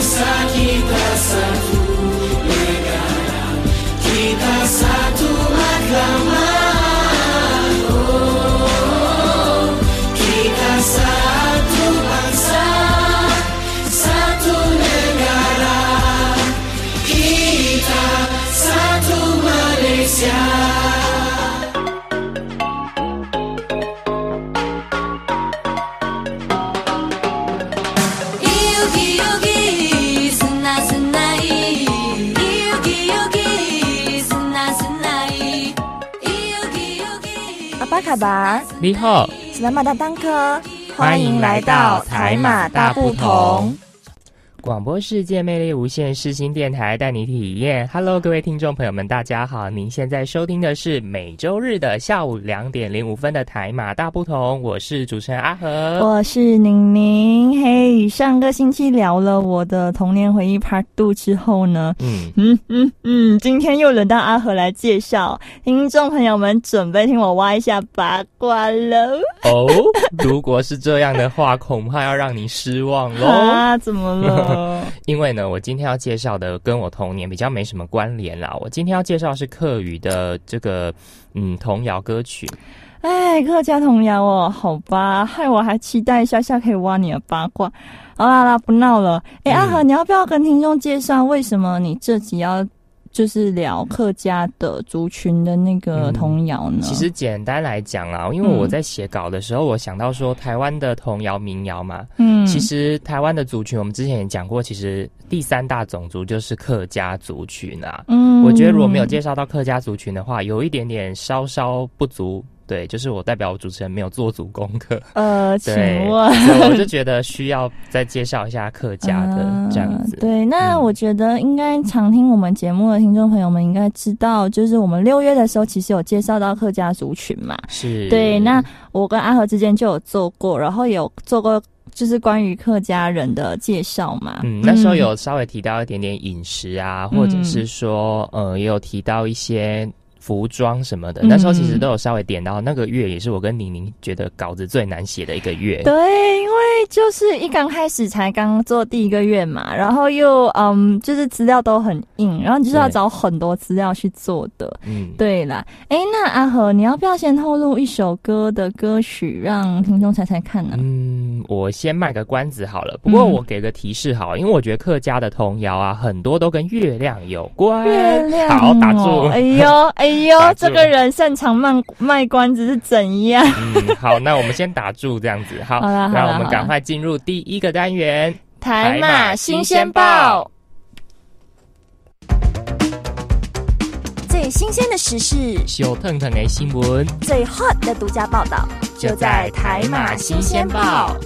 dança 巴，你好，是马大当科，欢迎来到台马大不同。广播世界魅力无限，世新电台带你体验。Hello，各位听众朋友们，大家好！您现在收听的是每周日的下午两点零五分的台马大不同，我是主持人阿和，我是宁宁。嘿，上个星期聊了我的童年回忆 Part Two 之后呢，嗯嗯嗯嗯，今天又轮到阿和来介绍。听众朋友们，准备听我挖一下八卦喽！哦，如果是这样的话，恐怕要让你失望喽。啊，怎么了？因为呢，我今天要介绍的跟我童年比较没什么关联啦。我今天要介绍是客语的这个嗯童谣歌曲。哎，客家童谣哦，好吧，害我还期待一下下可以挖你的八卦。好啦啦，不闹了。哎，阿和，你要不要跟听众介绍为什么你这集要？就是聊客家的族群的那个童谣呢。其实简单来讲啊，因为我在写稿的时候，我想到说台湾的童谣民谣嘛，嗯，其实台湾的族群，我们之前也讲过，其实第三大种族就是客家族群啊。嗯，我觉得如果没有介绍到客家族群的话，有一点点稍稍不足。对，就是我代表主持人没有做足功课。呃，请问，我就觉得需要再介绍一下客家的这样子。对，那我觉得应该常听我们节目的听众朋友们应该知道，就是我们六月的时候其实有介绍到客家族群嘛。是。对，那我跟阿和之间就有做过，然后有做过就是关于客家人的介绍嘛。嗯，那时候有稍微提到一点点饮食啊，或者是说，呃，也有提到一些。服装什么的，那时候其实都有稍微点到。那个月也是我跟宁宁觉得稿子最难写的一个月。对，因为就是一刚开始才刚做第一个月嘛，然后又嗯，就是资料都很硬，然后就是要找很多资料去做的。嗯，对啦。哎，那阿和，你要不要先透露一首歌的歌曲，让听众猜猜看呢？嗯，我先卖个关子好了。不过我给个提示好，因为我觉得客家的童谣啊，很多都跟月亮有关。月亮，好打住。哎呦，哎。哎呦，这个人擅长卖卖关子是怎样？嗯，好，那我们先打住这样子。好，那我们赶快进入第一个单元——台马新鲜报。最新鲜的时事，小腾腾的新闻，最 hot 的独家报道，就在台马新鲜报。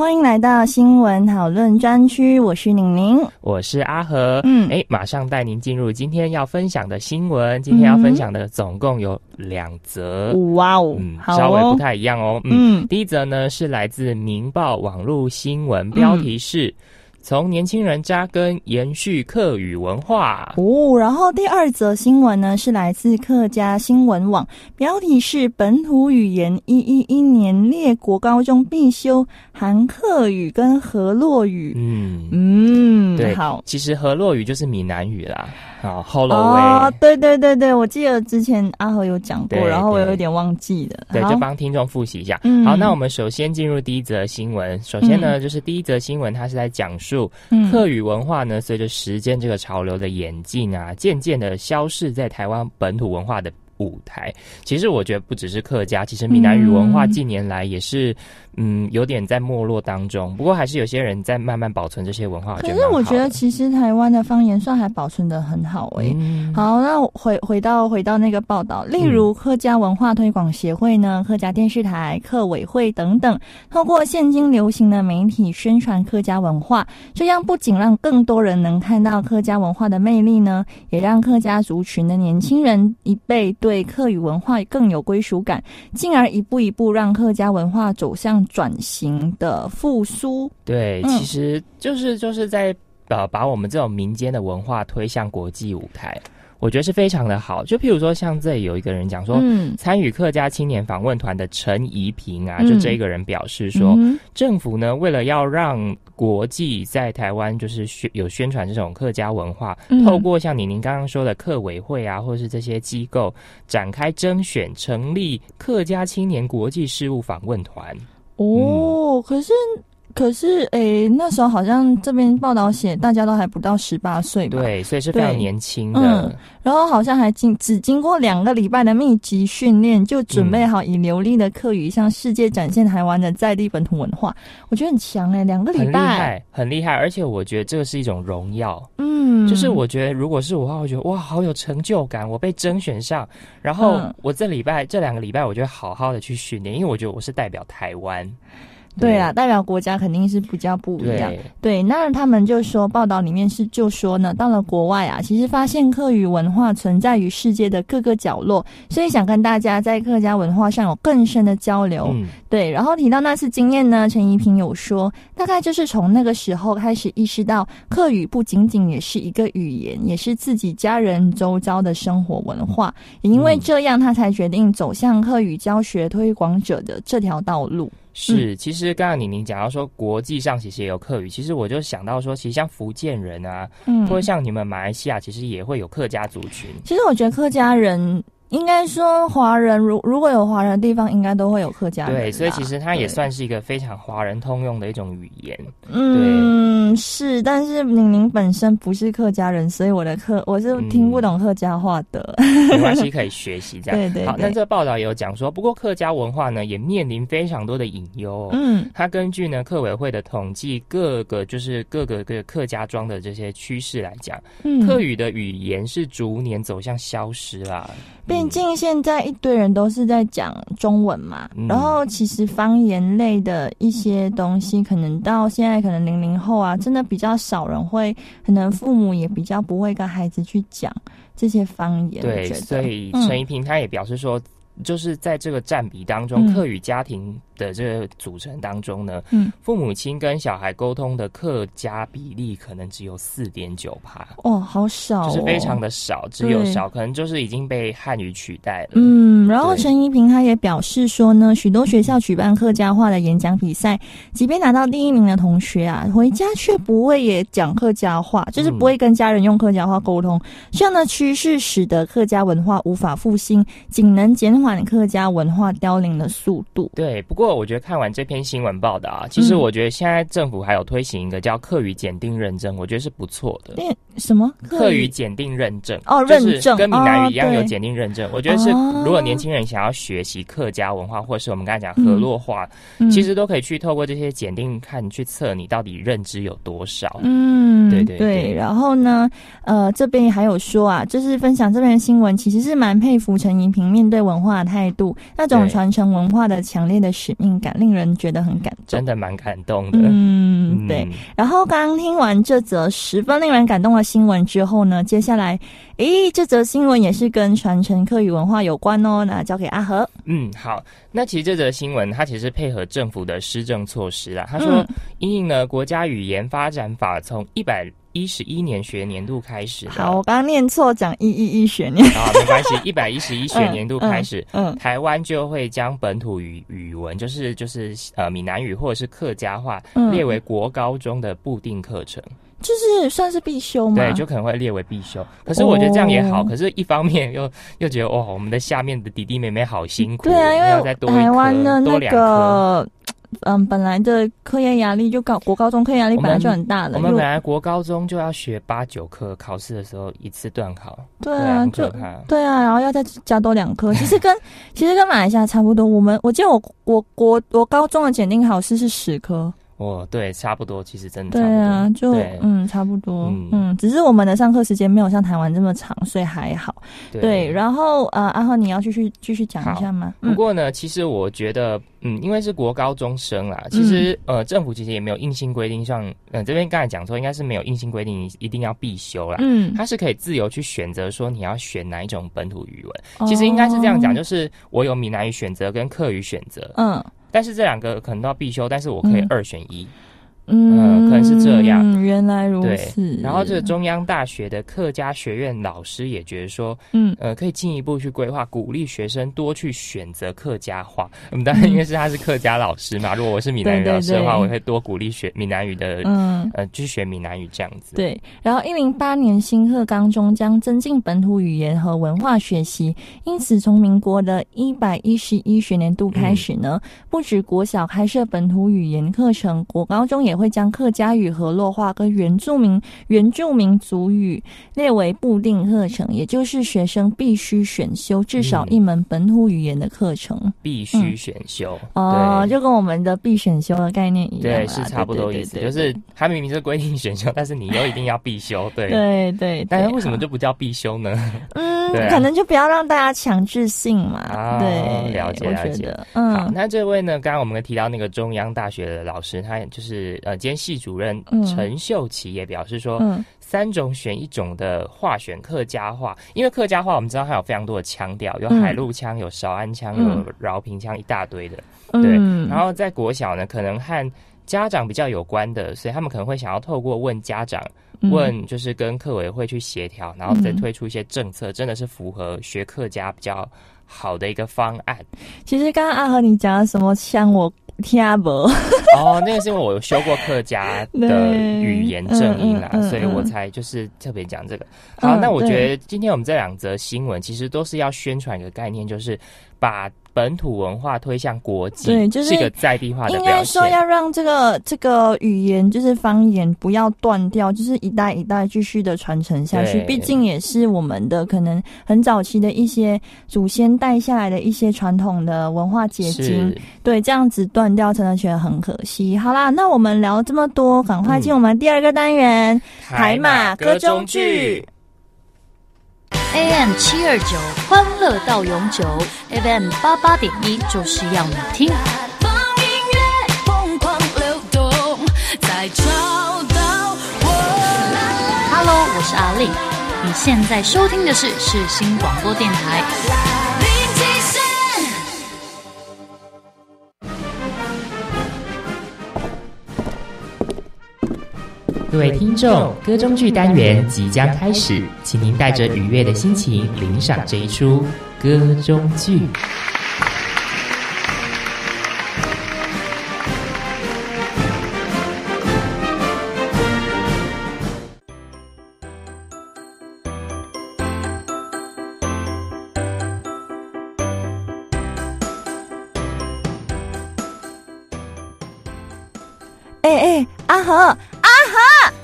欢迎来到新闻讨论专区，我是宁宁，我是阿和，嗯，哎，马上带您进入今天要分享的新闻。今天要分享的总共有两则，哇哦，嗯，稍微不太一样哦，嗯，第一则呢是来自《明报》网络新闻，标题是。从年轻人扎根，延续客语文化哦。然后第二则新闻呢，是来自客家新闻网，标题是“本土语言一一一年列国高中必修含客语跟河洛语”。嗯嗯，对，好，其实河洛语就是闽南语啦。好，Hello 哦，对对对对，我记得之前阿和有讲过，然后我有点忘记了。对，就帮听众复习一下。嗯好，那我们首先进入第一则新闻。首先呢，就是第一则新闻，它是在讲述客语文化呢，随着时间这个潮流的演进啊，渐渐的消逝在台湾本土文化的舞台。其实我觉得不只是客家，其实闽南语文化近年来也是。嗯，有点在没落当中，不过还是有些人在慢慢保存这些文化。可是我觉得，其实台湾的方言算还保存的很好诶。好，那回回到回到那个报道，例如客家文化推广协会呢、客家电视台、客委会等等，透过现今流行的媒体宣传客家文化，这样不仅让更多人能看到客家文化的魅力呢，也让客家族群的年轻人一辈对客语文化更有归属感，进而一步一步让客家文化走向。转型的复苏，对，其实就是就是在呃把我们这种民间的文化推向国际舞台。我觉得是非常的好。就譬如说，像这里有一个人讲说，参与客家青年访问团的陈怡平啊，就这一个人表示说，政府呢为了要让国际在台湾就是宣有宣传这种客家文化，透过像你您刚刚说的客委会啊，或是这些机构展开征选，成立客家青年国际事务访问团。哦，可是。可是，诶，那时候好像这边报道写，大家都还不到十八岁吧？对，所以是非常年轻的。嗯，然后好像还经只经过两个礼拜的密集训练，就准备好以流利的课语向世界展现台湾的在地本土文化。我觉得很强哎，两个礼拜，很厉害，很厉害。而且我觉得这个是一种荣耀。嗯，就是我觉得如果是我的话，我觉得哇，好有成就感，我被甄选上。然后我这礼拜这两个礼拜，我就好好的去训练，因为我觉得我是代表台湾。对啊，代表国家肯定是比较不一样。对，那他们就说报道里面是就说呢，到了国外啊，其实发现客语文化存在于世界的各个角落，所以想跟大家在客家文化上有更深的交流。对，然后提到那次经验呢，陈怡平有说，大概就是从那个时候开始意识到，客语不仅仅也是一个语言，也是自己家人周遭的生活文化。也因为这样，他才决定走向客语教学推广者的这条道路。是，其实刚刚宁宁讲到说国际上其实也有客语，其实我就想到说，其实像福建人啊，嗯或者像你们马来西亚，其实也会有客家族群。其实我觉得客家人。应该说，华人如如果有华人的地方，应该都会有客家人。对，所以其实它也算是一个非常华人通用的一种语言。嗯，是，但是宁宁本身不是客家人，所以我的客我是听不懂客家话的。没关系，可以学习这样。对对。好，那这个报道也有讲说，不过客家文化呢也面临非常多的隐忧。嗯，它根据呢客委会的统计，各个就是各个个客家庄的这些趋势来讲，客语的语言是逐年走向消失啦。毕竟现在一堆人都是在讲中文嘛，然后其实方言类的一些东西，可能到现在可能零零后啊，真的比较少人会，可能父母也比较不会跟孩子去讲这些方言。对，所以陈怡平他也表示说，就是在这个占比当中，客语家庭。的这个组成当中呢，嗯，父母亲跟小孩沟通的客家比例可能只有四点九帕，哦，好少，就是非常的少，只有少，可能就是已经被汉语取代了。嗯，然后陈怡平他也表示说呢，许多学校举办客家话的演讲比赛，即便拿到第一名的同学啊，回家却不会也讲客家话，就是不会跟家人用客家话沟通。这样的趋势使得客家文化无法复兴，仅能减缓客家文化凋零的速度。对，不过。我觉得看完这篇新闻报道啊，其实我觉得现在政府还有推行一个叫课语检定认证，我觉得是不错的。什么？课语检定认证哦，认证跟闽南语一样有检定认证。我觉得是，如果年轻人想要学习客家文化，或是我们刚才讲河洛话，其实都可以去透过这些检定看去测你到底认知有多少。嗯，对对对。然后呢，呃，这边还有说啊，就是分享这篇新闻，其实是蛮佩服陈怡平面对文化的态度，那种传承文化的强烈的使命感，令人觉得很感动，真的蛮感动的。嗯，对。然后刚刚听完这则十分令人感动的。新闻之后呢？接下来，诶，这则新闻也是跟传承客语文化有关哦。那交给阿和。嗯，好。那其实这则新闻它其实配合政府的施政措施啦。他说，因应呢国家语言发展法从一百一十一年学年度开始。好，我刚刚念错，讲一一一学年啊，没关系。一百一十一学年度开始，嗯，台湾就会将本土语语文，就是就是呃闽南语或者是客家话，列为国高中的固定课程。就是算是必修吗？对，就可能会列为必修。可是我觉得这样也好。可是一方面又又觉得哇，我们的下面的弟弟妹妹好辛苦。对啊，因为台湾的那个嗯，本来的科研压力就高，国高中科研压力本来就很大了。我们本来国高中就要学八九科，考试的时候一次断考。对啊，就对啊，然后要再加多两科。其实跟 其实跟马来西亚差不多。我们我记得我我国我高中的检定考试是十科。哦，对，差不多，其实真的对啊，就嗯，差不多，嗯，只是我们的上课时间没有像台湾这么长，所以还好。对，然后呃，阿浩，你要继续继续讲一下吗？不过呢，其实我觉得，嗯，因为是国高中生啦，其实呃，政府其实也没有硬性规定，像嗯这边刚才讲说，应该是没有硬性规定一定要必修啦，嗯，他是可以自由去选择说你要选哪一种本土语文。其实应该是这样讲，就是我有闽南语选择跟客语选择，嗯。但是这两个可能都要必修，但是我可以二选一。嗯，可能是这样。原来如此。然后这个中央大学的客家学院老师也觉得说，嗯，呃，可以进一步去规划，鼓励学生多去选择客家话。嗯，当然因为是他是客家老师嘛，如果我是闽南语老师的话，我会多鼓励学闽南语的，嗯，呃，去学闽南语这样子。对。然后一零八年新课纲中将增进本土语言和文化学习，因此从民国的一百一十一学年度开始呢，不止国小开设本土语言课程，国高中也会将客家语和落话跟原住民原住民族语列为固定课程，也就是学生必须选修至少一门本土语言的课程。必须选修哦，就跟我们的必选修的概念一样，对，是差不多意思。就是他明明是规定选修，但是你又一定要必修，对，对对。但是为什么就不叫必修呢？嗯，可能就不要让大家强制性嘛。对，了解了解。嗯，好，那这位呢？刚刚我们提到那个中央大学的老师，他就是呃兼系主任陈秀琪也表示说，三种选一种的话选客家话，因为客家话我们知道它有非常多的腔调，有海陆腔，有韶安腔，有饶平腔，一大堆的。对，然后在国小呢，可能和家长比较有关的，所以他们可能会想要透过问家长，问就是跟课委会去协调，然后再推出一些政策，真的是符合学客家比较。好的一个方案。其实刚刚阿和你讲的什么像我听不？哦，那个是因为我有修过客家的 语言正音啦，所以我才就是特别讲这个。好，那我觉得今天我们这两则新闻其实都是要宣传一个概念，就是把。本土文化推向国际，对，就是一个在地化的应该说要让这个这个语言，就是方言不要断掉，就是一代一代继续的传承下去。毕竟也是我们的可能很早期的一些祖先带下来的一些传统的文化结晶。对，这样子断掉，真的觉得很可惜。好啦，那我们聊这么多，赶快进我们第二个单元——海马歌中剧。AM 七二九，欢乐到永久；FM 八八点一，就是要你听。Hello，我是阿丽，你现在收听的是世新广播电台。各位听众，歌中剧单元即将开始，请您带着愉悦的心情领赏这一出歌中句。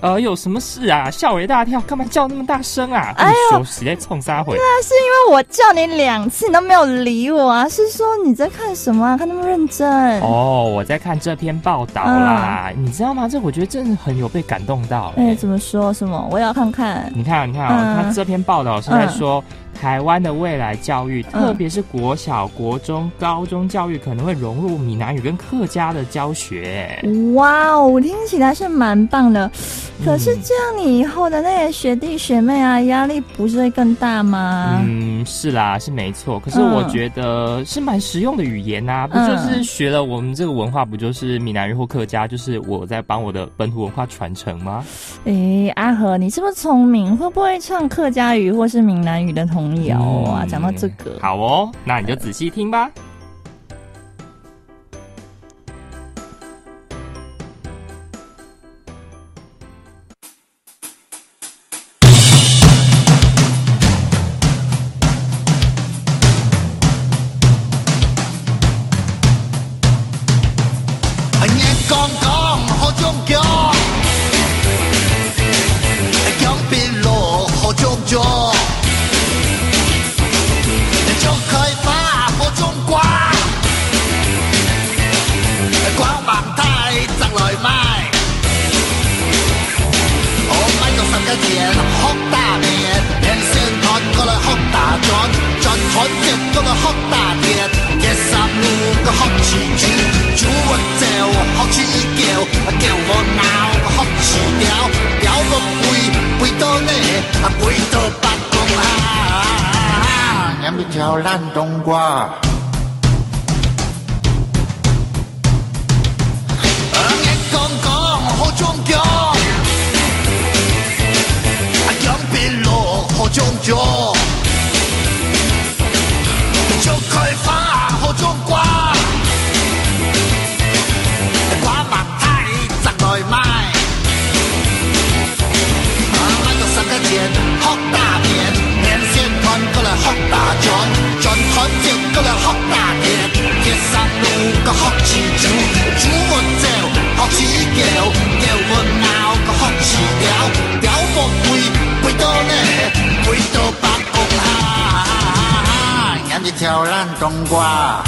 呃，有什么事啊？吓我一大跳，干嘛叫那么大声啊？哎呦，实在冲撒回。那是因为我叫你两次，你都没有理我啊！是说你在看什么啊？看那么认真。哦，我在看这篇报道啦。你知道吗？这我觉得真的很有被感动到。哎，怎么说？什么？我也要看看。你看，你看啊，他这篇报道是在说。台湾的未来教育，特别是国小、国中、高中教育，可能会融入闽南语跟客家的教学。哇哦，听起来是蛮棒的。可是这样，你以后的那些学弟学妹啊，压力不是会更大吗？嗯，是啦，是没错。可是我觉得是蛮实用的语言呐，不就是学了我们这个文化，不就是闽南语或客家，就是我在帮我的本土文化传承吗？哎，阿和，你是不是聪明？会不会唱客家语或是闽南语的同？童谣啊，讲到这个，好哦，那你就仔细听吧。冬瓜。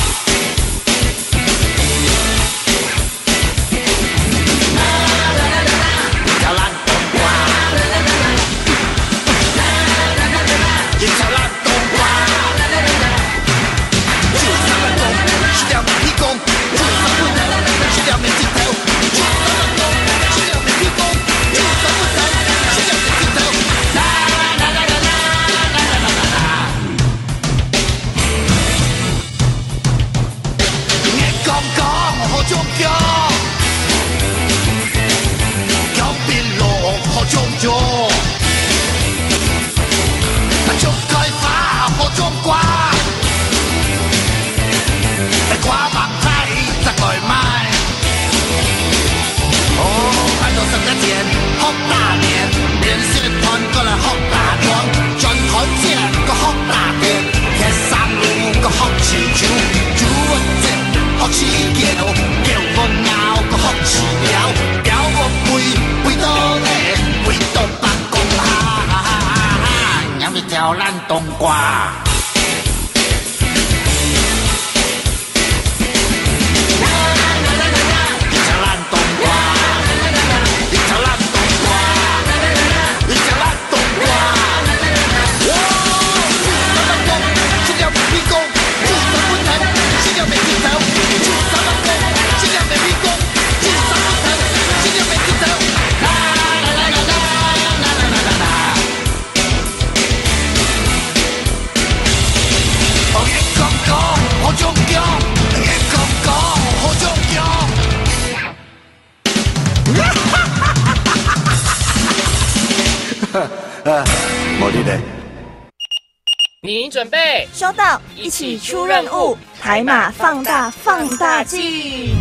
出任务，海马放大放大镜。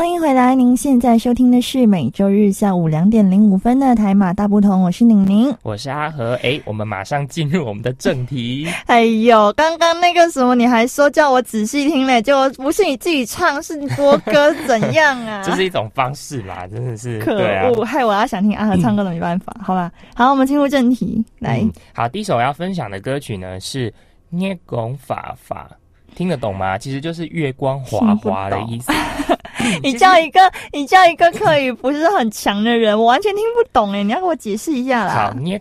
欢迎回来！您现在收听的是每周日下午两点零五分的台马大不同，我是宁宁，我是阿和。哎，我们马上进入我们的正题。哎呦，刚刚那个什么，你还说叫我仔细听嘞，就不是你自己唱，是播歌怎样啊？这是一种方式啦，真的是可恶，害我要想听阿和唱歌都没办法。好吧，好，我们进入正题，来，好，第一首要分享的歌曲呢是《捏拱法法》。听得懂吗？其实就是月光滑滑的意思。你叫一个你叫一个课语不是很强的人，我完全听不懂哎！你要给我解释一下啦。好，捏，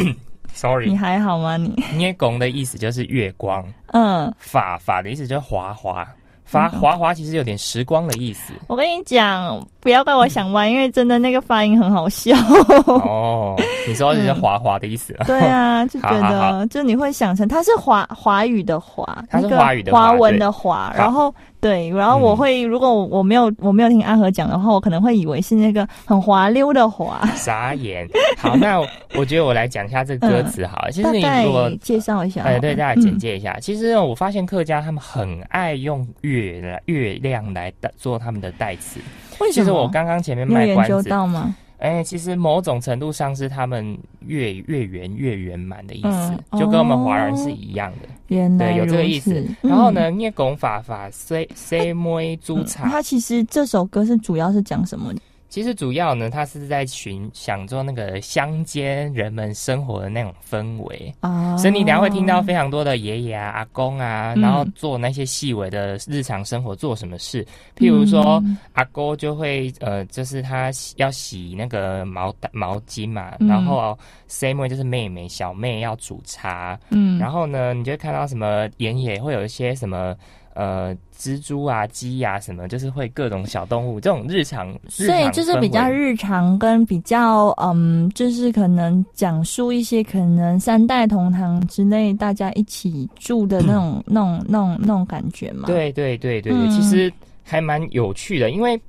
sorry，你还好吗？你捏拱的意思就是月光，嗯，法法的意思就是滑滑。发滑滑其实有点时光的意思。我跟你讲，不要怪我想歪，因为真的那个发音很好笑。哦，你说你是滑滑的意思？对啊，就觉得就你会想成它是华华语的华，它是华语的华文的华，然后。对，然后我会，如果我没有我没有听阿和讲的话，我可能会以为是那个很滑溜的滑。傻眼。好，那我觉得我来讲一下这个歌词好。其实你如果介绍一下，哎，对，大家简介一下。其实我发现客家他们很爱用月来月亮来代做他们的代词。为什么？其实我刚刚前面卖关子。到吗？哎，其实某种程度上是他们越越圆越圆满的意思，就跟我们华人是一样的。原来有这个意思。然后呢，聂拱法法 say say 摸猪茶。它其实这首歌是主要是讲什么？其实主要呢，他是在寻想做那个乡间人们生活的那种氛围。啊，所以你等下会听到非常多的爷爷啊、阿公啊，然后做那些细微的日常生活做什么事，譬如说阿公就会呃，就是他要洗那个毛毛巾嘛，然后 same 就是妹妹小妹要煮茶，嗯，然后呢，你就会看到什么爷爷会有一些什么。呃。蜘蛛啊，鸡呀，什么就是会各种小动物，这种日常，所以就是比较日常跟比较嗯，就是可能讲述一些可能三代同堂之类，大家一起住的 那种、那种、那种、那种感觉嘛。对对对对对，其实还蛮有趣的，因为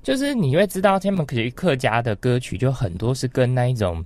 就是你会知道，他们可是客家的歌曲就很多是跟那一种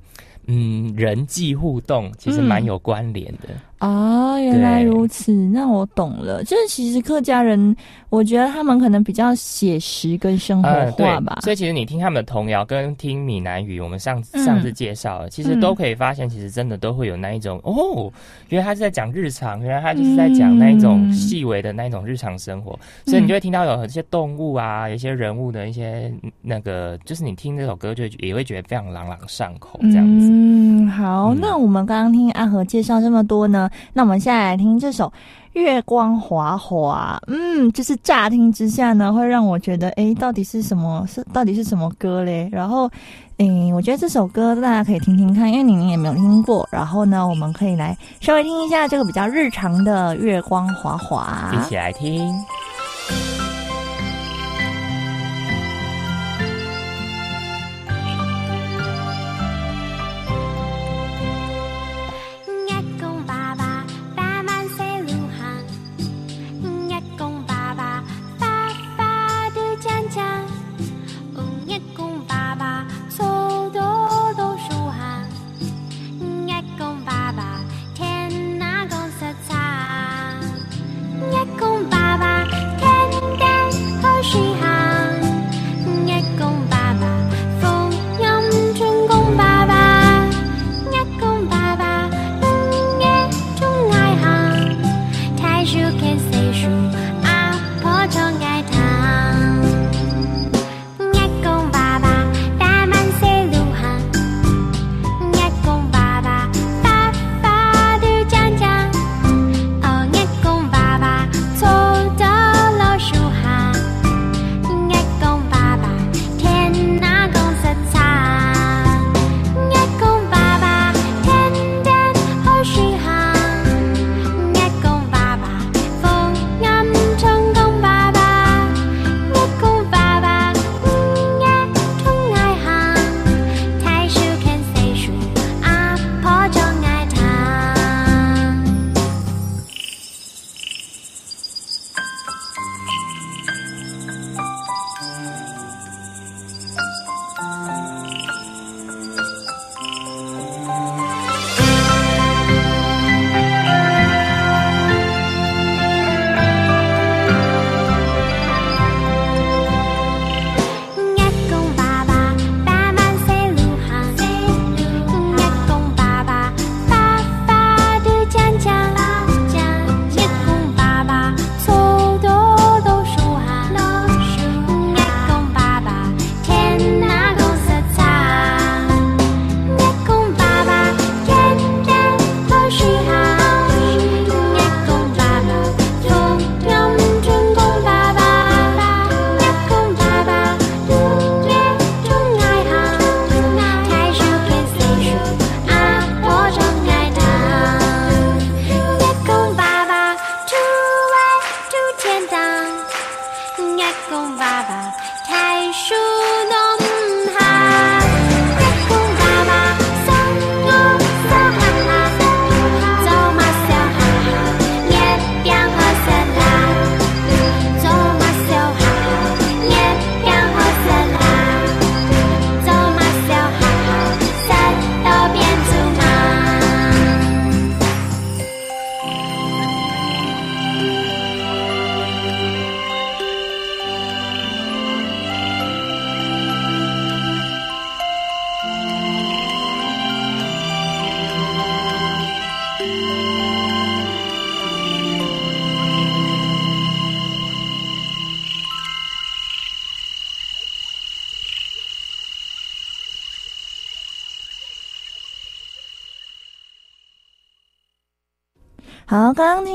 嗯人际互动，其实蛮有关联的。啊，原来如此，那我懂了。就是其实客家人，我觉得他们可能比较写实跟生活化吧。所以其实你听他们的童谣，跟听闽南语，我们上上次介绍，其实都可以发现，其实真的都会有那一种哦，原来他是在讲日常，原来他就是在讲那一种细微的那一种日常生活。所以你就会听到有一些动物啊，有一些人物的一些那个，就是你听这首歌就也会觉得非常朗朗上口这样子。嗯，好，那我们刚刚听阿和介绍这么多呢。那我们现在来听这首《月光华华》，嗯，就是乍听之下呢，会让我觉得，哎，到底是什么？是到底是什么歌嘞？然后，嗯，我觉得这首歌大家可以听听看，因为你们也没有听过。然后呢，我们可以来稍微听一下这个比较日常的《月光华华》，一起来听。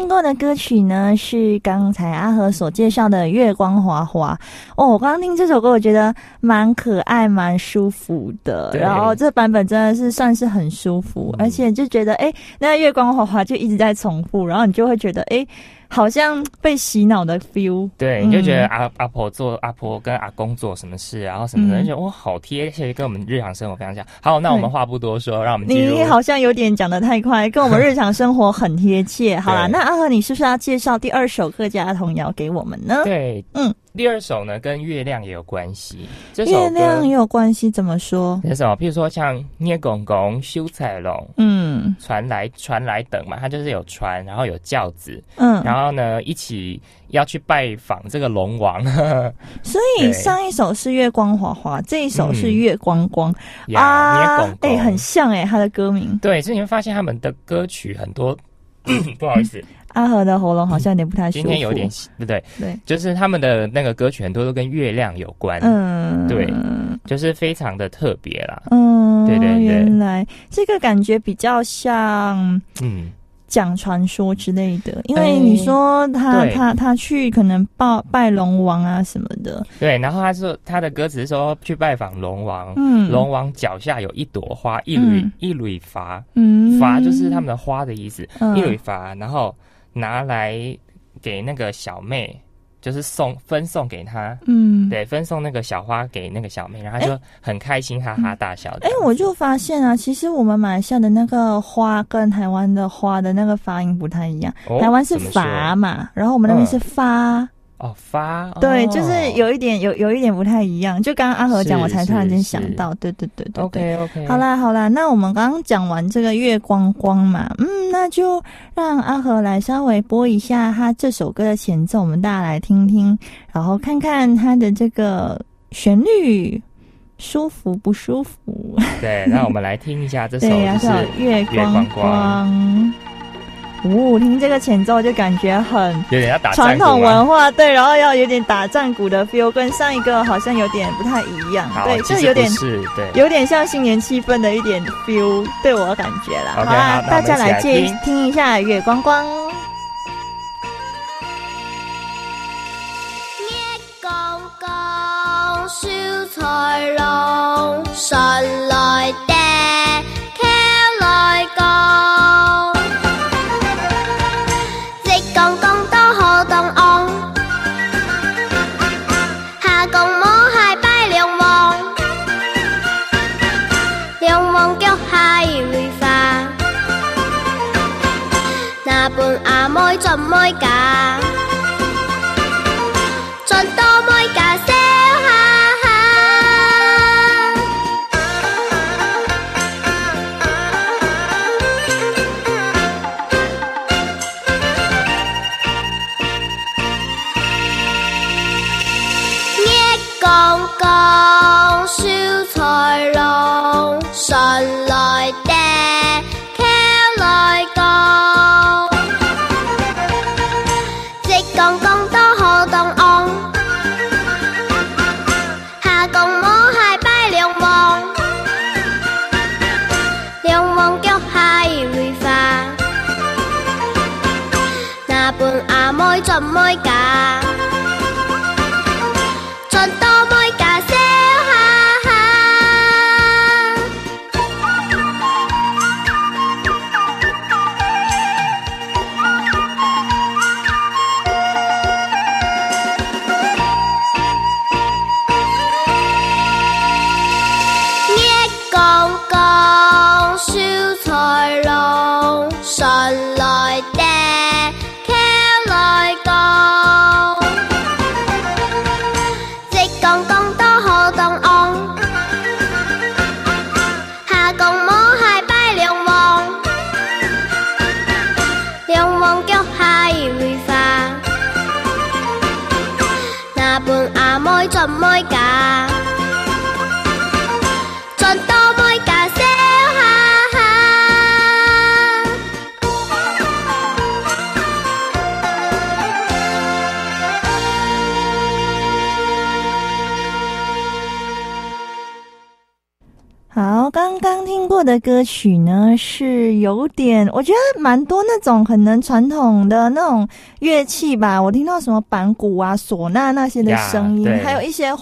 过的歌曲呢，是刚才阿和所介绍的《月光华华》哦。我刚刚听这首歌，我觉得蛮可爱、蛮舒服的。然后这版本真的是算是很舒服，而且就觉得哎，那月光华华就一直在重复，然后你就会觉得哎。好像被洗脑的 feel。对，你就觉得阿阿婆做阿婆跟阿公做什么事，然后什么的，就觉得哇，好贴切，跟我们日常生活非常像。好，那我们话不多说，让我们你好像有点讲的太快，跟我们日常生活很贴切。好啦，那阿和，你是不是要介绍第二首客家童谣给我们呢？对，嗯。第二首呢，跟月亮也有关系。月亮也有关系，怎么说？是什么？譬如说像捏公公修彩龙，嗯，传来传来等嘛，它就是有船，然后有轿子，嗯，然后呢一起要去拜访这个龙王。所以上一首是月光华华，这一首是月光光啊，哎，很像哎，他的歌名。对，所以你会发现他们的歌曲很多，不好意思。阿和的喉咙好像有点不太舒服。今天有点，对不对？对，就是他们的那个歌曲很多都跟月亮有关。嗯，对，就是非常的特别啦。嗯，对对对。原来这个感觉比较像，嗯，讲传说之类的。因为你说他他他去可能拜拜龙王啊什么的。对，然后他说他的歌词说去拜访龙王，嗯，龙王脚下有一朵花，一缕一缕发，嗯，发就是他们的花的意思，一缕发，然后。拿来给那个小妹，就是送分送给她，嗯，对，分送那个小花给那个小妹，然后就很开心，哈哈大笑。哎，我就发现啊，其实我们马来西亚的那个花跟台湾的花的那个发音不太一样，台湾是发嘛，然后我们那边是发。哦，发对，就是有一点有有一点不太一样。就刚刚阿和讲，我才突然间想到，对对对对对。OK OK。好啦好啦，那我们刚刚讲完这个月光光嘛，嗯，那就让阿和来稍微播一下他这首歌的前奏，我们大家来听听，然后看看他的这个旋律舒服不舒服。对，那我们来听一下这首 就是月光光。呜，听这个前奏就感觉很有点要打传统文化，对，然后要有点打战鼓的 feel，跟上一个好像有点不太一样，对，就有点是，对，有点像新年气氛的一点 feel，对我感觉啦。好啦，大家来听听一下月光光。神来的歌曲呢，是有点，我觉得蛮多那种很能传统的那种乐器吧。我听到什么板鼓啊、唢呐那些的声音，还有一些。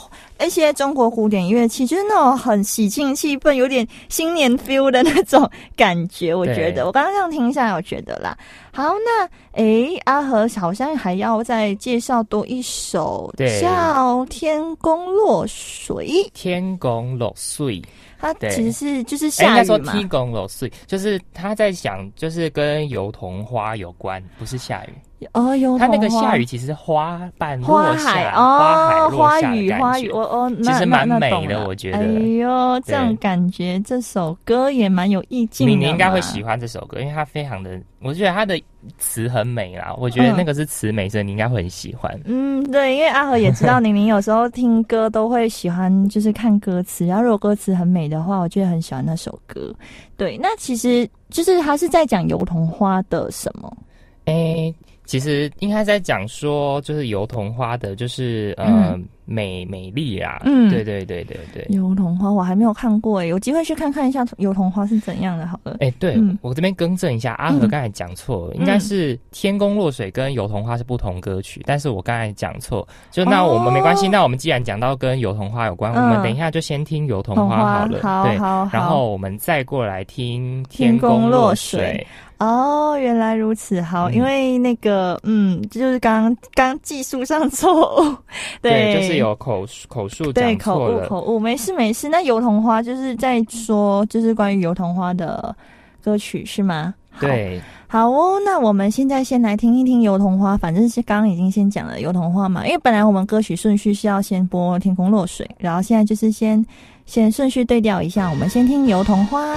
一些中国古典乐器，就是那种很喜庆气氛，有点新年 feel 的那种感觉。我觉得，我刚刚这样听一下，我觉得啦。好，那诶，阿和好像还要再介绍多一首，叫《天宫落水》。天宫落水。它其实是就是下雨嘛。应该说踢拱落水，就是他在想，就是跟油桐花有关，不是下雨。哦，有它那个下雨其实花瓣落下，花海花雨花雨，我哦，其实蛮美的，我觉得。哎呦，这样感觉这首歌也蛮有意境。你你应该会喜欢这首歌，因为它非常的，我觉得它的词很美啦。我觉得那个是词美，所以你应该会很喜欢。嗯，对，因为阿和也知道 宁宁有时候听歌都会喜欢，就是看歌词，然后如果歌词很美的话，我就很喜欢那首歌。对，那其实就是他是在讲油桐花的什么？哎。其实应该在讲说，就是油桐花的，就是呃美美丽啊。嗯，对对对对对。油桐花我还没有看过哎，有机会去看看一下油桐花是怎样的。好了，哎，对我这边更正一下，阿和刚才讲错了，应该是《天宫落水》跟油桐花是不同歌曲，但是我刚才讲错，就那我们没关系。那我们既然讲到跟油桐花有关，我们等一下就先听油桐花好了，对，然后我们再过来听《天宫落水》。哦，原来如此，好，因为那个，嗯，就是刚刚技术上错误，对，就是有口口述对口误口误，没事没事。那油桐花就是在说，就是关于油桐花的歌曲是吗？对，好哦，那我们现在先来听一听油桐花，反正是刚刚已经先讲了油桐花嘛，因为本来我们歌曲顺序是要先播天空落水，然后现在就是先先顺序对调一下，我们先听油桐花。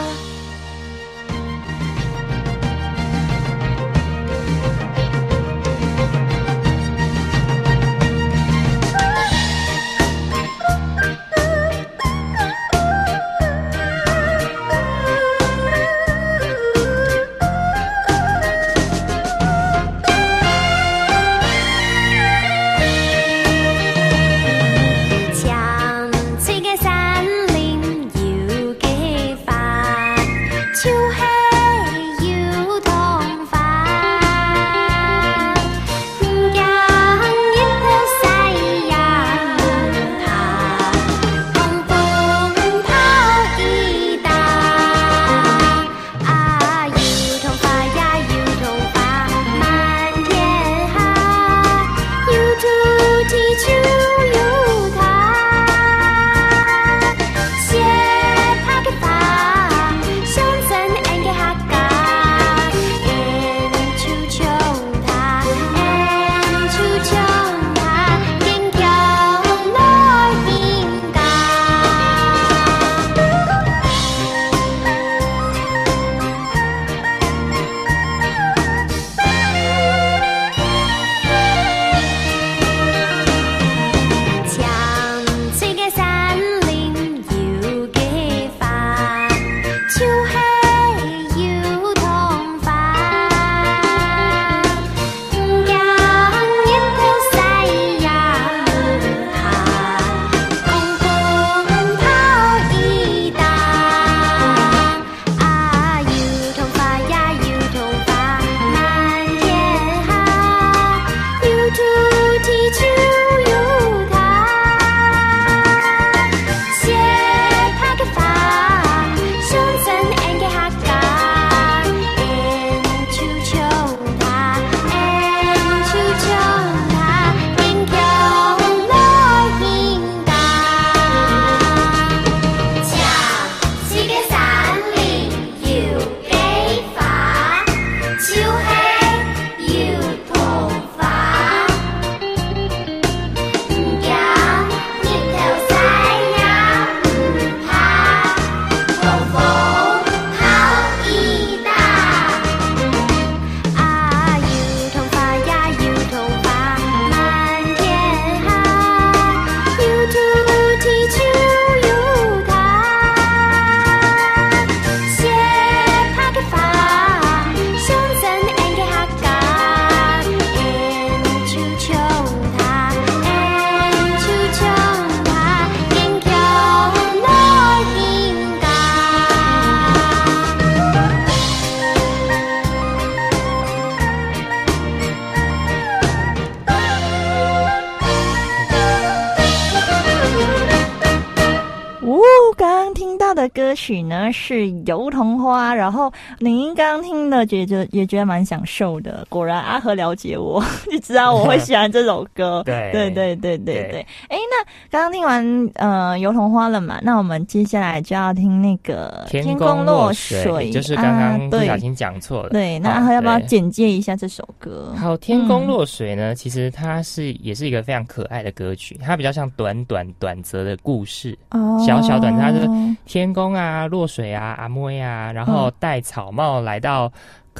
刚听的觉得也觉得蛮享受的。果然阿和了解我，就知道我会喜欢这首歌。对对对对对对。哎，那刚刚听完呃《油桐花》了嘛？那我们接下来就要听那个《天空落水》，就是刚刚不小心讲错了。对，那阿和要不要简介一下这首歌？好，《天空落水》呢，其实它是也是一个非常可爱的歌曲，它比较像短短短则的故事，哦小小短，它是天宫啊，落水啊，阿妹呀，然后戴草帽来到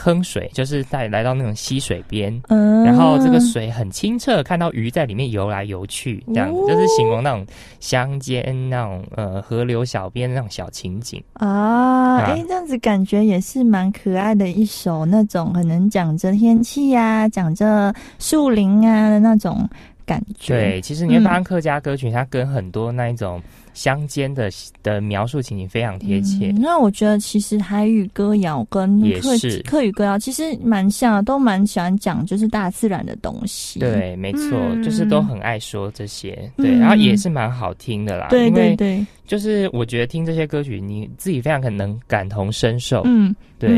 坑水，就是在来到那种溪水边，然后这个水很清澈，看到鱼在里面游来游去，这样就是形容那种乡间那种呃河流小边那种小情景啊。哎，这样子感觉也是蛮可爱的一首那种，可能讲着天气呀，讲着树林啊的那种感觉。对，其实你会发现客家歌曲它跟很多那一种。乡间的的描述情景非常贴切。那我觉得其实台语歌谣跟客客语歌谣其实蛮像，都蛮喜欢讲就是大自然的东西。对，没错，就是都很爱说这些。对，然后也是蛮好听的啦。对对对，就是我觉得听这些歌曲，你自己非常可能感同身受。嗯。对，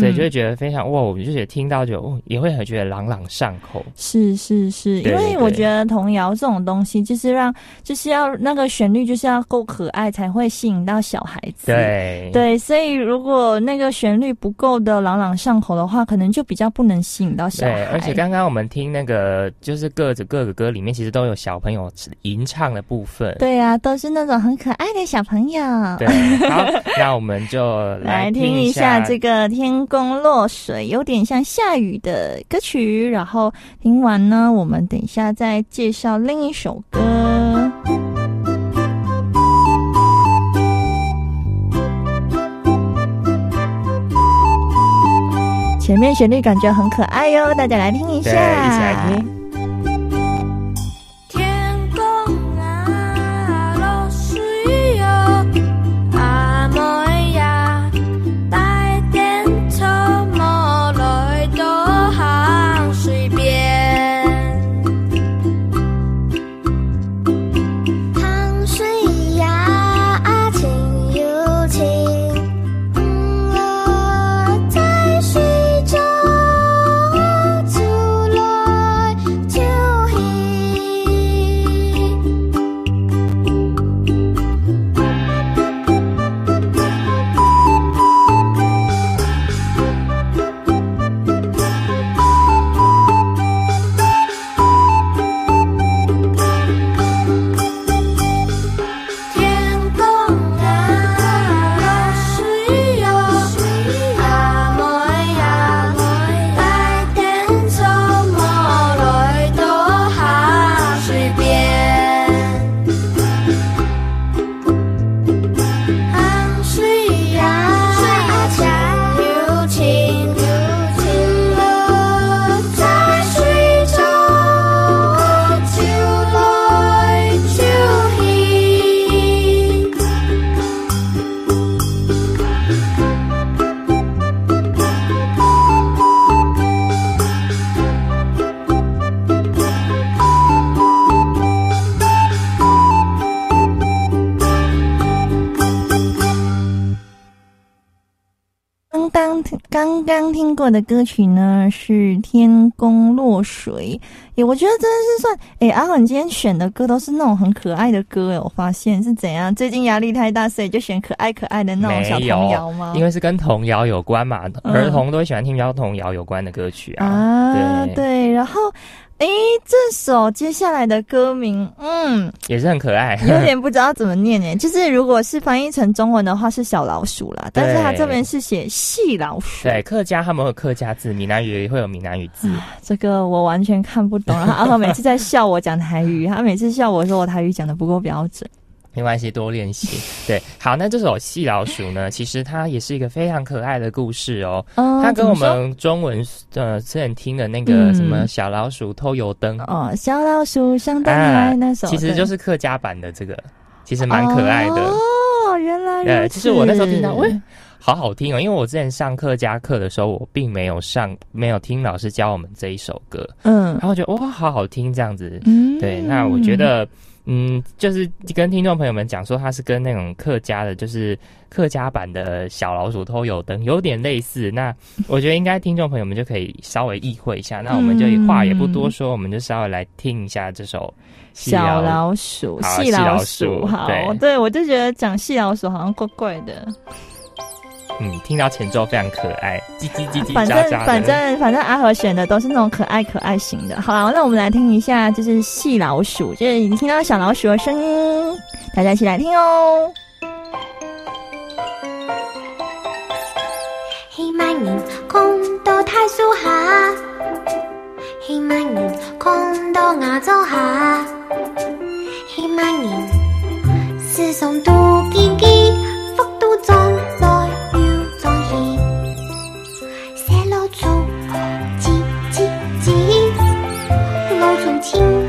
所以就会觉得非常哇，我们就觉得听到就也会很觉得朗朗上口。是是是，因为我觉得童谣这种东西，就是让就是要那个旋律就是要够可爱，才会吸引到小孩子。对对，所以如果那个旋律不够的朗朗上口的话，可能就比较不能吸引到小孩。而且刚刚我们听那个就是各子各个歌里面，其实都有小朋友吟唱的部分。对啊，都是那种很可爱的小朋友。对，好，那我们就来听一下。这个天宫落水有点像下雨的歌曲，然后听完呢，我们等一下再介绍另一首歌。前面旋律感觉很可爱哟，大家来听一下，过的歌曲呢是《天宫落水》，哎，我觉得真的是算哎，阿文今天选的歌都是那种很可爱的歌哎，我发现是怎样？最近压力太大，所以就选可爱可爱的那种小童谣吗？因为是跟童谣有关嘛，儿童都喜欢听跟童谣有关的歌曲啊。啊，对，然后。哎，这首接下来的歌名，嗯，也是很可爱，有点不知道怎么念呢。就是如果是翻译成中文的话，是小老鼠啦，但是它这边是写细老鼠。对，客家他们有客家字，闽南语也会有闽南语字。这个我完全看不懂。然后每次在笑我讲台语，他每次笑我说我台语讲的不够标准。没关系，多练习。对，好，那这首《细老鼠》呢，其实它也是一个非常可爱的故事哦。它跟我们中文呃之前听的那个什么小老鼠偷油灯哦，小老鼠上灯来那首，其实就是客家版的这个，其实蛮可爱的哦。原来，对，其实我那时候听到，喂，好好听哦。因为我之前上客家课的时候，我并没有上，没有听老师教我们这一首歌，嗯，然后觉得哇，好好听这样子。嗯，对，那我觉得。嗯，就是跟听众朋友们讲说，它是跟那种客家的，就是客家版的小老鼠偷油灯有点类似。那我觉得应该听众朋友们就可以稍微意会一下。那我们就话也不多说，我们就稍微来听一下这首小老鼠，细老鼠。好，对我就觉得讲细老鼠好像怪怪的。嗯，听到前奏非常可爱，叽叽叽叽反正反正反正阿和选的都是那种可爱可爱型的。好了，那我们来听一下，就是细老鼠，就是已经听到小老鼠的声音，大家一起来听哦。喜满年空到太树下，喜满年空到亚洲下，喜满年世上多见见，福都中。的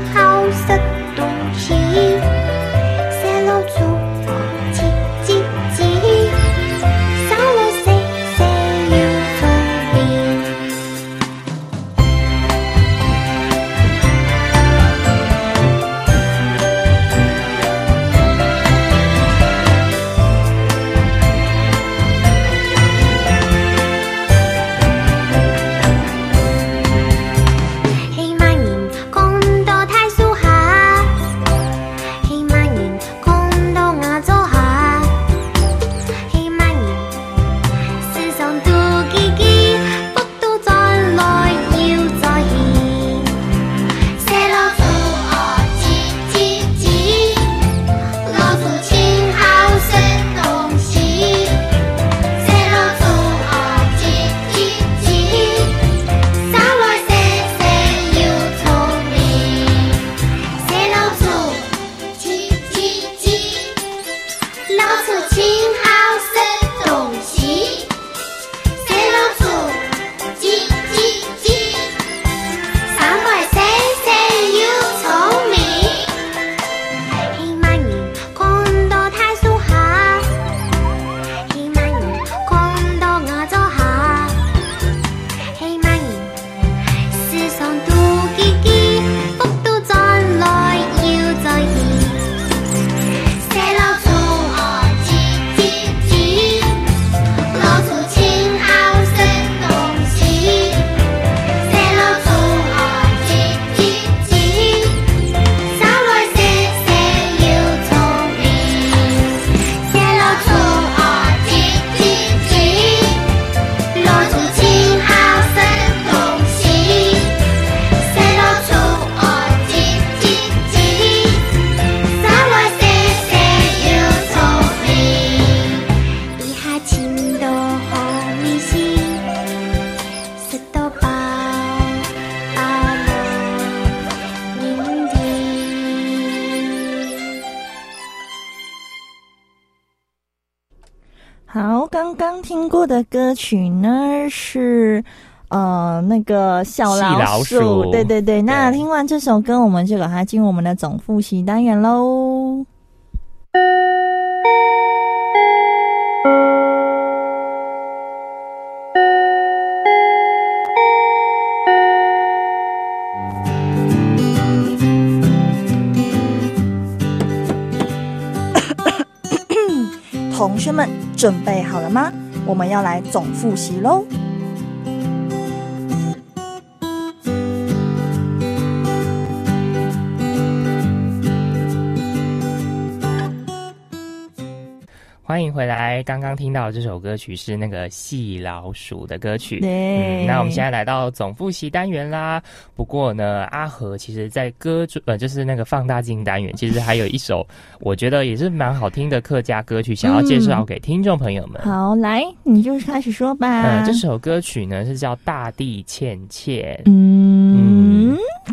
个小老鼠，对对对。那听完这首歌，我们就把它进入我们的总复习单元喽。同学们准备好了吗？我们要来总复习喽。欢迎回来！刚刚听到这首歌曲是那个细老鼠的歌曲。对，那我们现在来到总复习单元啦。不过呢，阿和其实在歌呃，就是那个放大镜单元，其实还有一首我觉得也是蛮好听的客家歌曲，想要介绍给听众朋友们。好，来，你就开始说吧。嗯，这首歌曲呢是叫《大地欠欠》。嗯，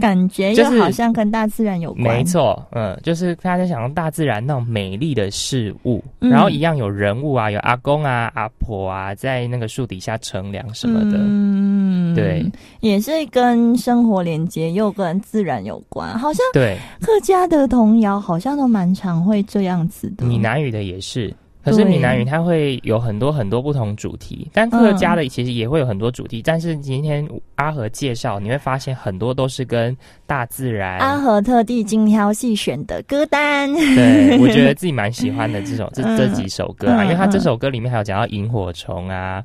感觉又好像跟大自然有关。没错，嗯，就是大家想用大自然那种美丽的事物，然后一样有人物啊，有阿公啊、阿婆啊，在那个树底下乘凉什么的。嗯，对，也是跟生活连接，又跟自然有关。好像对客家的童谣，好像都蛮常会这样子的。闽南语的也是。可是闽南语它会有很多很多不同主题，但客家的其实也会有很多主题。但是今天阿和介绍，你会发现很多都是跟大自然。阿和特地精挑细选的歌单，对我觉得自己蛮喜欢的这首 这这几首歌啊，因为他这首歌里面还有讲到萤火虫啊，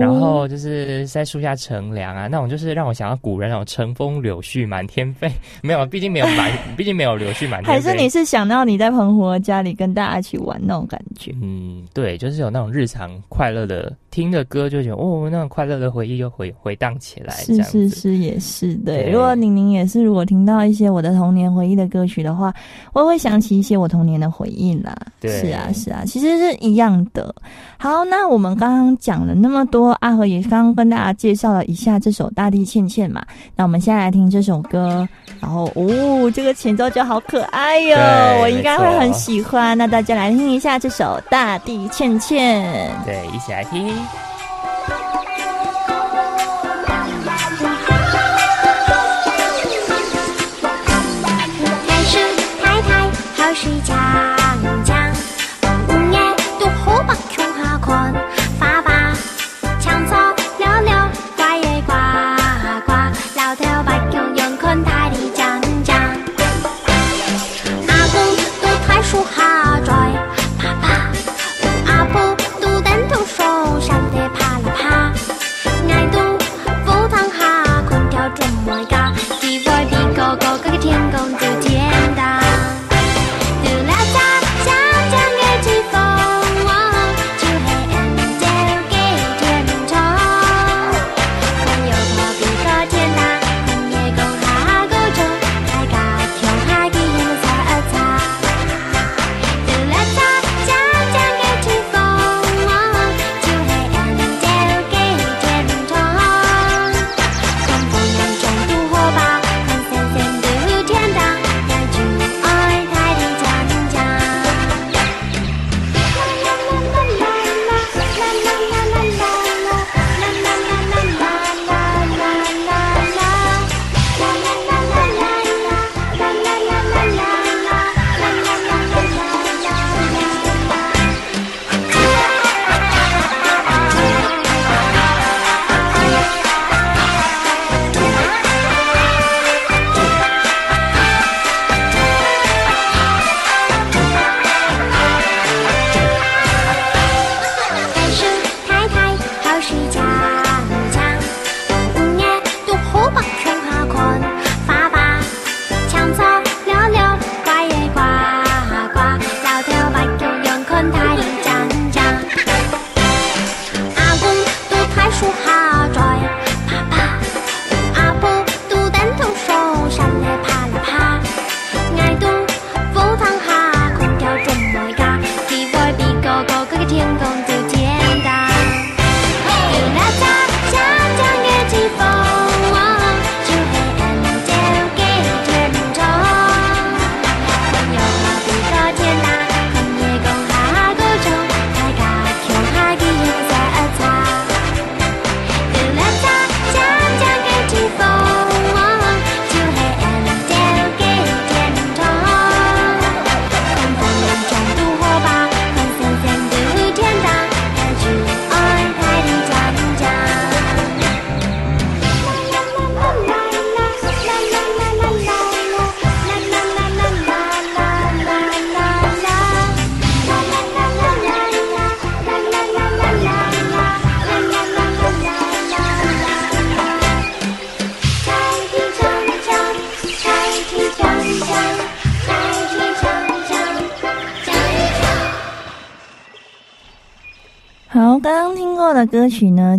然后就是在树下乘凉啊，那种就是让我想到古人那种乘风柳絮满天飞。没有，毕竟没有满，毕竟没有柳絮满天飞。还是你是想到你在澎湖家里跟大家一起玩那种感觉？嗯。嗯，对，就是有那种日常快乐的。听着歌就觉得哦，那种快乐的回忆又回回荡起来。是是是，也是对。如果宁宁也是，如果听到一些我的童年回忆的歌曲的话，我会想起一些我童年的回忆啦。对，是啊是啊，其实是一样的。好，那我们刚刚讲了那么多，阿和也刚刚跟大家介绍了一下这首《大地倩倩》嘛。那我们现在来听这首歌，然后哦，这个前奏就好可爱哟，我应该会很喜欢。那大家来听一下这首《大大地倩倩》，对，一起来听。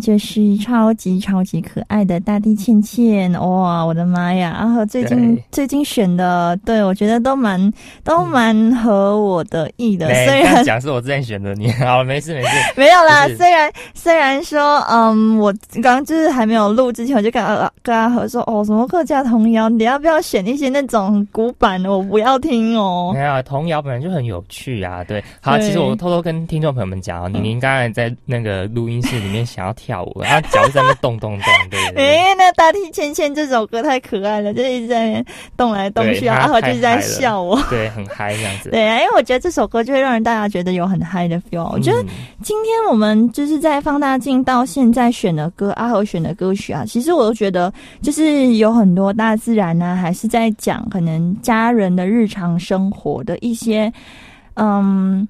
就是超级超级可爱的大地倩倩哇！我的妈呀！然后最近最近选的，对我觉得都蛮都蛮合我的意的。虽然讲是我之前选的，你 好，没事没事，没有啦。虽然虽然说，嗯，我刚刚就是还没有录之前，我就跟阿跟阿和说，哦，什么客家童谣，你要不要选一些那种古板的？我不要听哦。没有，童谣本来就很有趣啊。对，好，其实我偷偷跟听众朋友们讲，你您刚才在那个录音。室里面想要跳舞，然后脚在那动动动，对对对。哎，那大地芊芊这首歌太可爱了，就一直在动来动去，阿和就是在笑我，对，很嗨这样子。对啊，因为我觉得这首歌就会让人大家觉得有很嗨的 feel。我觉得今天我们就是在放大镜到现在选的歌，阿和选的歌曲啊，其实我都觉得就是有很多大自然呢，还是在讲可能家人的日常生活的一些。嗯，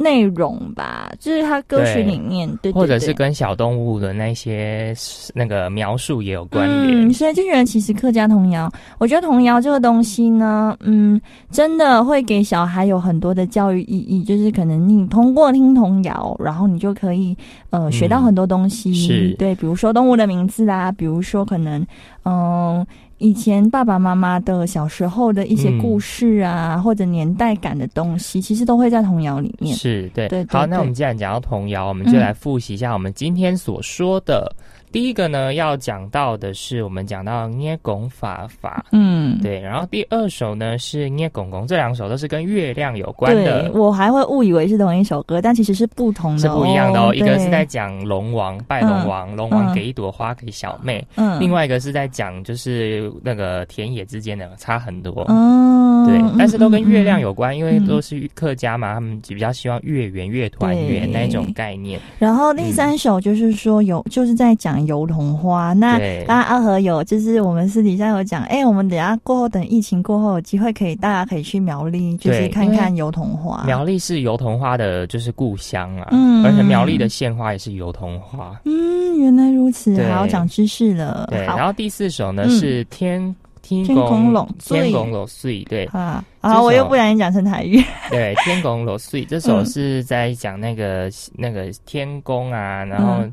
内容吧，就是他歌曲里面，对，或者是跟小动物的那些那个描述也有关联。所以就觉得，其实客家童谣，我觉得童谣这个东西呢，嗯，真的会给小孩有很多的教育意义。就是可能你通过听童谣，然后你就可以呃学到很多东西。是，对，比如说动物的名字啦，比如说可能嗯。以前爸爸妈妈的小时候的一些故事啊，或者年代感的东西，其实都会在童谣里面。是对，对好，那我们既然讲到童谣，我们就来复习一下我们今天所说的。第一个呢，要讲到的是我们讲到捏拱法法，嗯，对。然后第二首呢是捏拱拱，这两首都是跟月亮有关的。我还会误以为是同一首歌，但其实是不同的，是不一样的哦。一个是在讲龙王拜龙王，龙王给一朵花给小妹，嗯，另外一个是在讲就是那个田野之间的差很多，嗯，对。但是都跟月亮有关，因为都是客家嘛，他们比较希望月圆月团圆那一种概念。然后第三首就是说有，就是在讲。油桐花，那刚刚阿和有，就是我们私底下有讲，哎，我们等下过后，等疫情过后有机会，可以大家可以去苗栗，就是看看油桐花。苗栗是油桐花的，就是故乡啊，嗯，而且苗栗的县花也是油桐花。嗯，原来如此，好长知识了。对，然后第四首呢是天天公龙天公罗碎，对啊，啊，我又不小心讲成台语。对，天公罗碎这首是在讲那个那个天公啊，然后。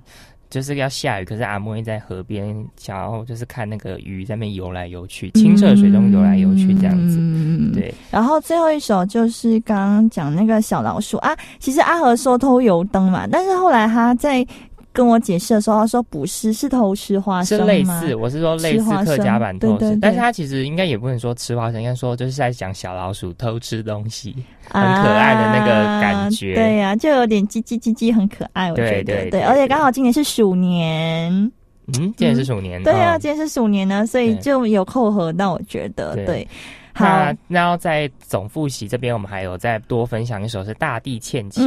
就是要下雨，可是阿莫在河边，想要就是看那个鱼在那边游来游去，清澈水中游来游去这样子。嗯对。然后最后一首就是刚刚讲那个小老鼠啊，其实阿和说偷油灯嘛，但是后来他在。跟我解释的时候，他说不是，是偷吃花生是类似，我是说类似客家版偷吃，但是他其实应该也不能说吃花生，应该说就是在讲小老鼠偷吃东西，很可爱的那个感觉。对呀，就有点叽叽叽叽，很可爱。我觉得对，而且刚好今年是鼠年，嗯，今年是鼠年，对啊，今年是鼠年呢，所以就有扣合。到我觉得对。那然后在总复习这边，我们还有再多分享一首是《大地倩倩》。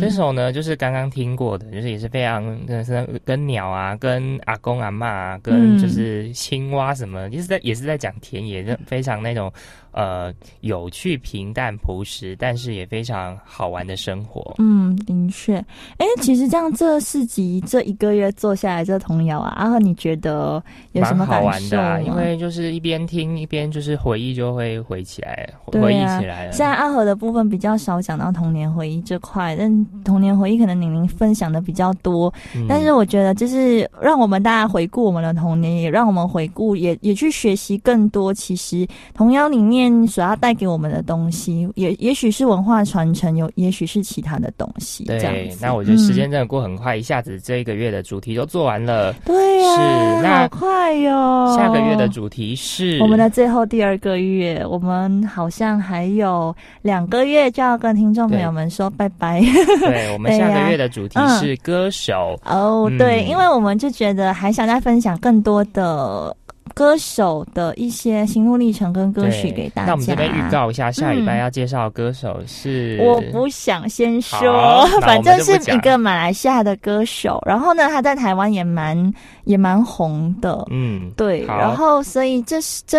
这首呢，就是刚刚听过的，就是也是非常跟跟鸟啊、跟阿公阿妈啊、跟就是青蛙什么，就是在也是在讲田野，就非常那种。呃，有趣、平淡、朴实，但是也非常好玩的生活。嗯，的确。哎，其实这样这四集这一个月做下来，这童谣啊，阿和你觉得有什么好玩的？因为就是一边听一边就是回忆就会回起来，回忆起来了。现在阿和的部分比较少讲到童年回忆这块，但童年回忆可能宁宁分享的比较多。但是我觉得就是让我们大家回顾我们的童年，也让我们回顾，也也去学习更多。其实童谣里面。所要带给我们的东西，也也许是文化传承，有也许是其他的东西。对，那我觉得时间真的过很快，一下子这一个月的主题都做完了。对呀，是那好快哟。下个月的主题是我们的最后第二个月，我们好像还有两个月就要跟听众朋友们说拜拜。对，我们下个月的主题是歌手。哦，对，因为我们就觉得还想再分享更多的。歌手的一些心路历程跟歌曲给大家。那我们这边预告一下，下礼拜要介绍歌手是……我不想先说，反正是一个马来西亚的歌手。然后呢，他在台湾也蛮也蛮红的。嗯，对。然后，所以这是这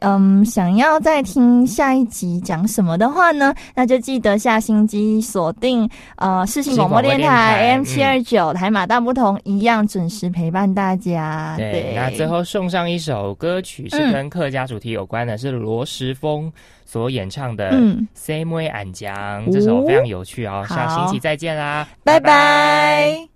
嗯，想要再听下一集讲什么的话呢，那就记得下星期锁定呃，视信广播电台 M 七二九台马大不同，一样准时陪伴大家。对，那最后送上一。首歌曲是跟客家主题有关的，是罗时丰所演唱的《Same Way 俺江》，这首非常有趣哦。下星期再见啦，拜拜。